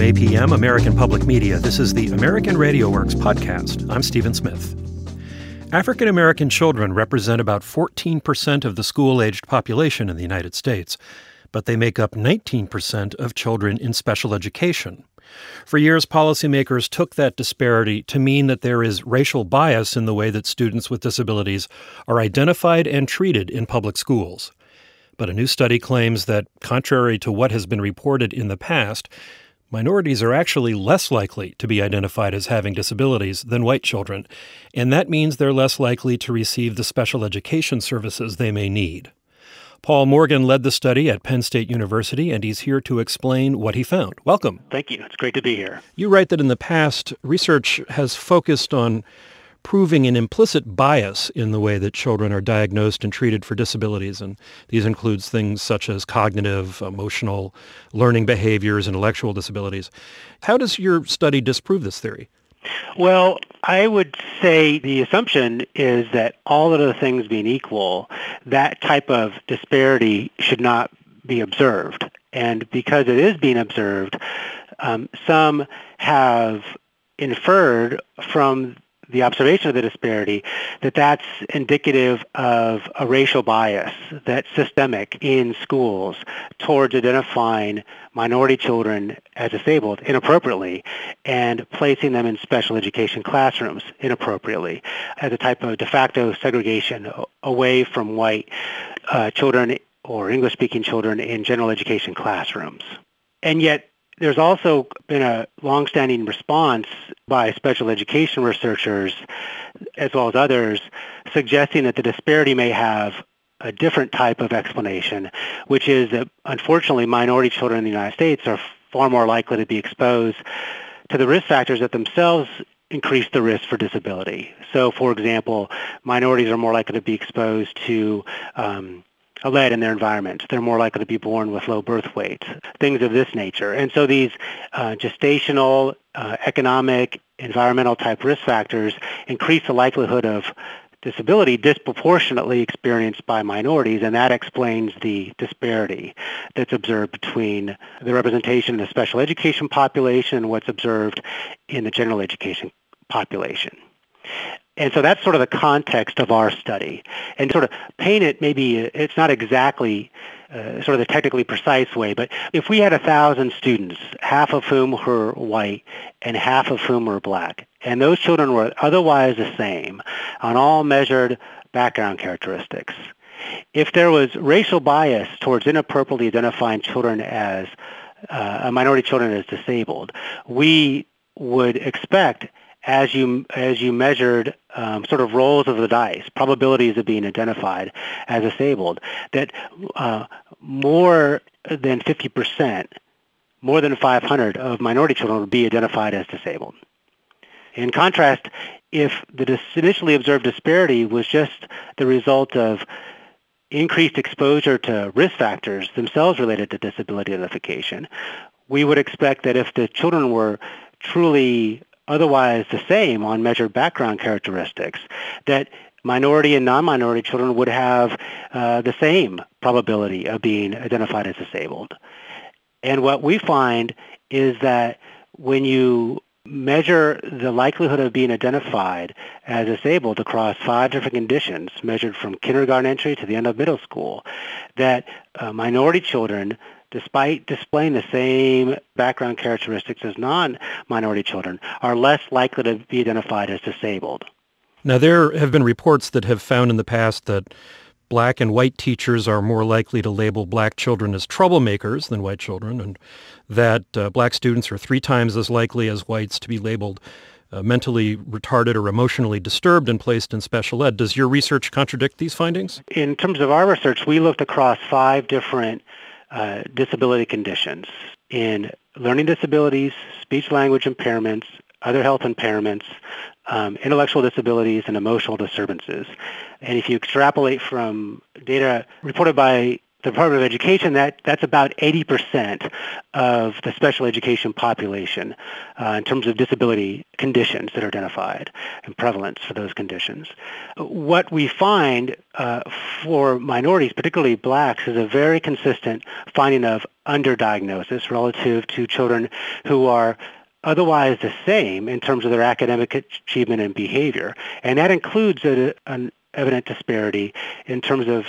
APM, American Public Media, this is the American Radio Works podcast. I'm Stephen Smith. African American children represent about 14% of the school aged population in the United States, but they make up 19% of children in special education. For years, policymakers took that disparity to mean that there is racial bias in the way that students with disabilities are identified and treated in public schools. But a new study claims that, contrary to what has been reported in the past, minorities are actually less likely to be identified as having disabilities than white children, and that means they're less likely to receive the special education services they may need. Paul Morgan led the study at Penn State University, and he's here to explain what he found. Welcome. Thank you. It's great to be here. You write that in the past, research has focused on proving an implicit bias in the way that children are diagnosed and treated for disabilities. And these includes things such as cognitive, emotional, learning behaviors, intellectual disabilities. How does your study disprove this theory? Well, I would say the assumption is that all of the things being equal, that type of disparity should not be observed. And because it is being observed, um, some have inferred from the observation of the disparity, that that's indicative of a racial bias that's systemic in schools towards identifying minority children as disabled inappropriately and placing them in special education classrooms inappropriately as a type of de facto segregation away from white uh, children or English-speaking children in general education classrooms. And yet there's also been a longstanding response by special education researchers, as well as others, suggesting that the disparity may have a different type of explanation, which is that unfortunately minority children in the United States are far more likely to be exposed to the risk factors that themselves increase the risk for disability. So, for example, minorities are more likely to be exposed to um, lead in their environment. They're more likely to be born with low birth weights, things of this nature. And so these uh, gestational, uh, economic, environmental type risk factors increase the likelihood of disability disproportionately experienced by minorities, and that explains the disparity that's observed between the representation in the special education population and what's observed in the general education population. And so that's sort of the context of our study. And sort of paint it, maybe it's not exactly uh, sort of the technically precise way, but if we had a thousand students, half of whom were white and half of whom were black, and those children were otherwise the same on all measured background characteristics, if there was racial bias towards inappropriately identifying children as uh, minority children as disabled, we would expect as you as you measured um, sort of rolls of the dice, probabilities of being identified as disabled, that uh, more than 50%, more than 500 of minority children would be identified as disabled. In contrast, if the initially observed disparity was just the result of increased exposure to risk factors themselves related to disability identification, we would expect that if the children were truly otherwise the same on measured background characteristics, that minority and non-minority children would have uh, the same probability of being identified as disabled. And what we find is that when you measure the likelihood of being identified as disabled across five different conditions measured from kindergarten entry to the end of middle school, that uh, minority children despite displaying the same background characteristics as non-minority children, are less likely to be identified as disabled. Now, there have been reports that have found in the past that black and white teachers are more likely to label black children as troublemakers than white children, and that uh, black students are three times as likely as whites to be labeled uh, mentally retarded or emotionally disturbed and placed in special ed. Does your research contradict these findings? In terms of our research, we looked across five different uh, disability conditions in learning disabilities, speech language impairments, other health impairments, um, intellectual disabilities, and emotional disturbances. And if you extrapolate from data reported by the Department of Education, that, that's about 80% of the special education population uh, in terms of disability conditions that are identified and prevalence for those conditions. What we find uh, for minorities, particularly blacks, is a very consistent finding of underdiagnosis relative to children who are otherwise the same in terms of their academic achievement and behavior. And that includes a, an evident disparity in terms of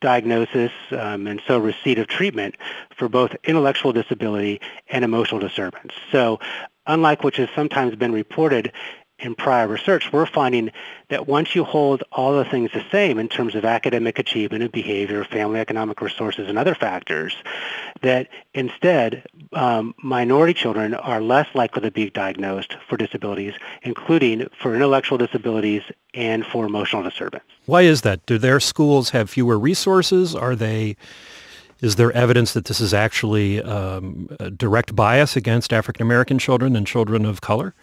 diagnosis um, and so receipt of treatment for both intellectual disability and emotional disturbance. So unlike which has sometimes been reported in prior research, we're finding that once you hold all the things the same in terms of academic achievement and behavior, family economic resources, and other factors, that instead um, minority children are less likely to be diagnosed for disabilities, including for intellectual disabilities and for emotional disturbance. Why is that? Do their schools have fewer resources? Are they is there evidence that this is actually um, direct bias against African American children and children of color?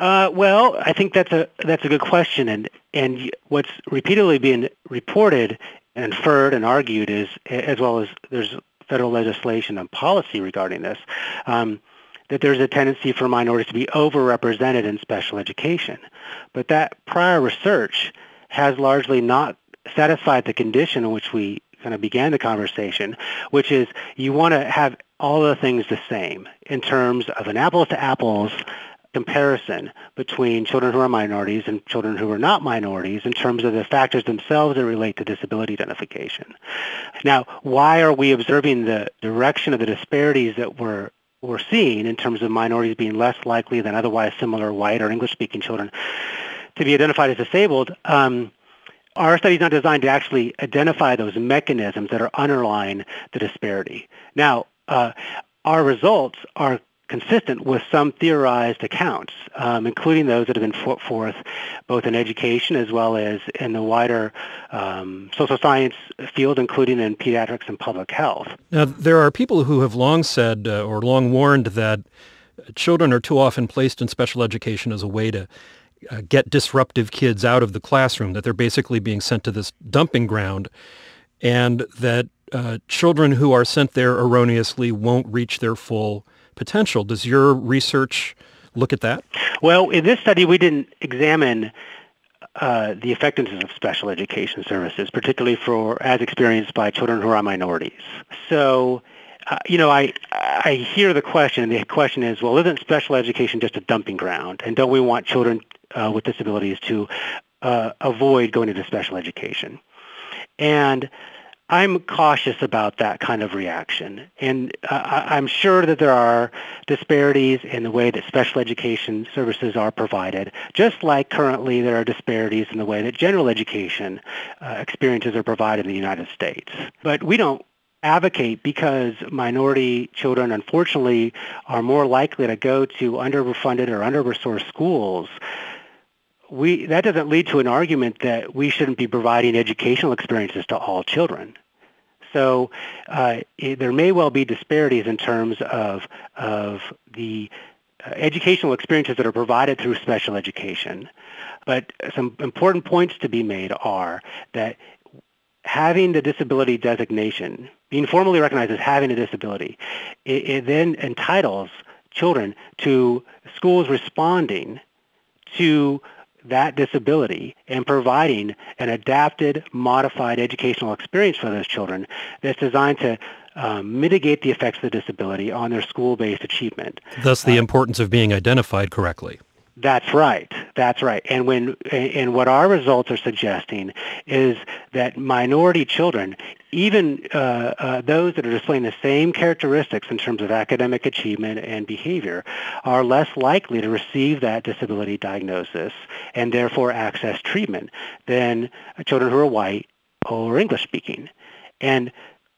Uh, well, I think that's a that's a good question, and and what's repeatedly being reported, and inferred, and argued is, as well as there's federal legislation and policy regarding this, um, that there's a tendency for minorities to be overrepresented in special education, but that prior research has largely not satisfied the condition in which we kind of began the conversation, which is you want to have all the things the same in terms of an apples to apples comparison between children who are minorities and children who are not minorities in terms of the factors themselves that relate to disability identification. Now, why are we observing the direction of the disparities that we're we're seeing in terms of minorities being less likely than otherwise similar white or English-speaking children to be identified as disabled? Um, our study is not designed to actually identify those mechanisms that are underlying the disparity. Now, uh, our results are consistent with some theorized accounts, um, including those that have been put forth both in education as well as in the wider um, social science field, including in pediatrics and public health. Now, there are people who have long said uh, or long warned that children are too often placed in special education as a way to uh, get disruptive kids out of the classroom, that they're basically being sent to this dumping ground, and that uh, children who are sent there erroneously won't reach their full potential. Does your research look at that? Well, in this study, we didn't examine uh, the effectiveness of special education services, particularly for as experienced by children who are minorities. So, uh, you know, I I hear the question. And the question is, well, isn't special education just a dumping ground? And don't we want children uh, with disabilities to uh, avoid going into special education? And I'm cautious about that kind of reaction. And uh, I'm sure that there are disparities in the way that special education services are provided, just like currently there are disparities in the way that general education uh, experiences are provided in the United States. But we don't advocate because minority children unfortunately are more likely to go to underfunded or under-resourced schools we that doesn't lead to an argument that we shouldn't be providing educational experiences to all children. So uh, it, there may well be disparities in terms of of the uh, educational experiences that are provided through special education. But some important points to be made are that having the disability designation, being formally recognized as having a disability, it, it then entitles children to schools responding to that disability and providing an adapted, modified educational experience for those children that's designed to um, mitigate the effects of the disability on their school-based achievement. Thus the uh, importance of being identified correctly. That's right. That's right. And when and what our results are suggesting is that minority children, even uh, uh, those that are displaying the same characteristics in terms of academic achievement and behavior, are less likely to receive that disability diagnosis and therefore access treatment than children who are white or English speaking. And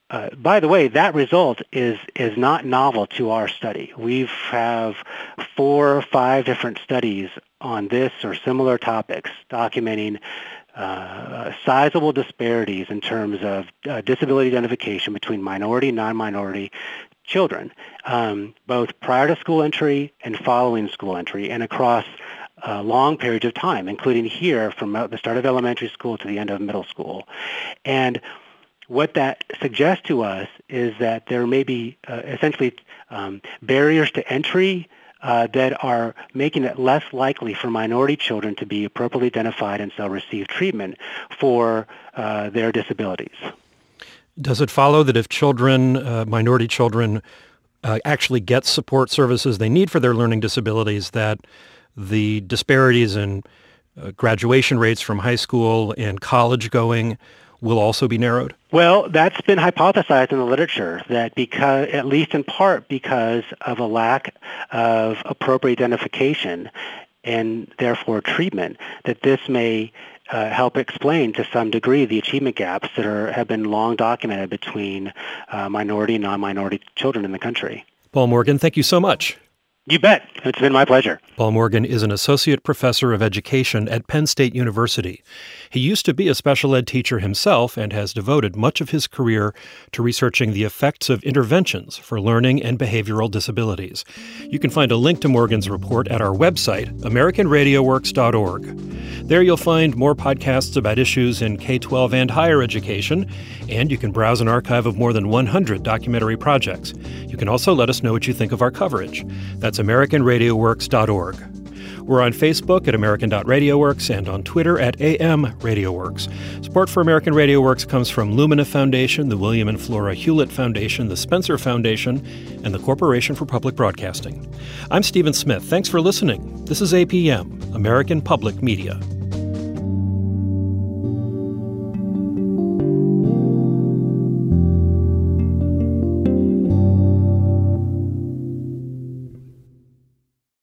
uh, by the way, that result is is not novel to our study. We have four or five different studies on this or similar topics documenting uh, sizable disparities in terms of uh, disability identification between minority and non-minority children, um, both prior to school entry and following school entry, and across uh, long periods of time, including here from the start of elementary school to the end of middle school. And what that suggests to us is that there may be uh, essentially um, barriers to entry uh, that are making it less likely for minority children to be appropriately identified and so receive treatment for uh, their disabilities. Does it follow that if children, uh, minority children, uh, actually get support services they need for their learning disabilities, that the disparities in uh, graduation rates from high school and college going will also be narrowed? Well, that's been hypothesized in the literature that because, at least in part because of a lack of appropriate identification and therefore treatment, that this may uh, help explain to some degree the achievement gaps that are, have been long documented between uh, minority and non-minority children in the country. Paul Morgan, thank you so much. You bet. It's been my pleasure. Paul Morgan is an associate professor of education at Penn State University. He used to be a special ed teacher himself and has devoted much of his career to researching the effects of interventions for learning and behavioral disabilities. You can find a link to Morgan's report at our website, AmericanRadioWorks.org. There you'll find more podcasts about issues in K 12 and higher education, and you can browse an archive of more than 100 documentary projects. You can also let us know what you think of our coverage. That's AmericanRadioWorks.org. We're on Facebook at American.RadioWorks and on Twitter at AM RadioWorks. Support for American Radio Works comes from Lumina Foundation, the William and Flora Hewlett Foundation, the Spencer Foundation, and the Corporation for Public Broadcasting. I'm Stephen Smith. Thanks for listening. This is APM, American Public Media.